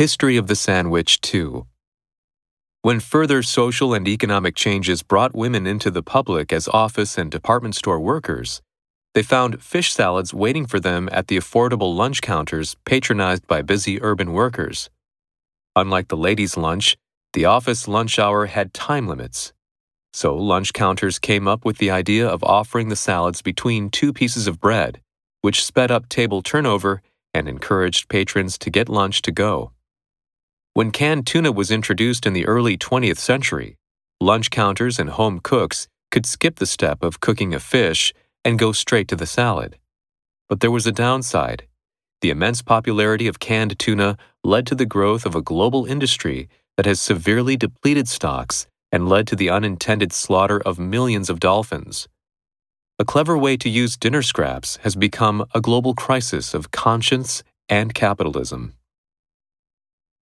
History of the Sandwich 2. When further social and economic changes brought women into the public as office and department store workers, they found fish salads waiting for them at the affordable lunch counters patronized by busy urban workers. Unlike the ladies' lunch, the office lunch hour had time limits. So lunch counters came up with the idea of offering the salads between two pieces of bread, which sped up table turnover and encouraged patrons to get lunch to go. When canned tuna was introduced in the early 20th century, lunch counters and home cooks could skip the step of cooking a fish and go straight to the salad. But there was a downside. The immense popularity of canned tuna led to the growth of a global industry that has severely depleted stocks and led to the unintended slaughter of millions of dolphins. A clever way to use dinner scraps has become a global crisis of conscience and capitalism.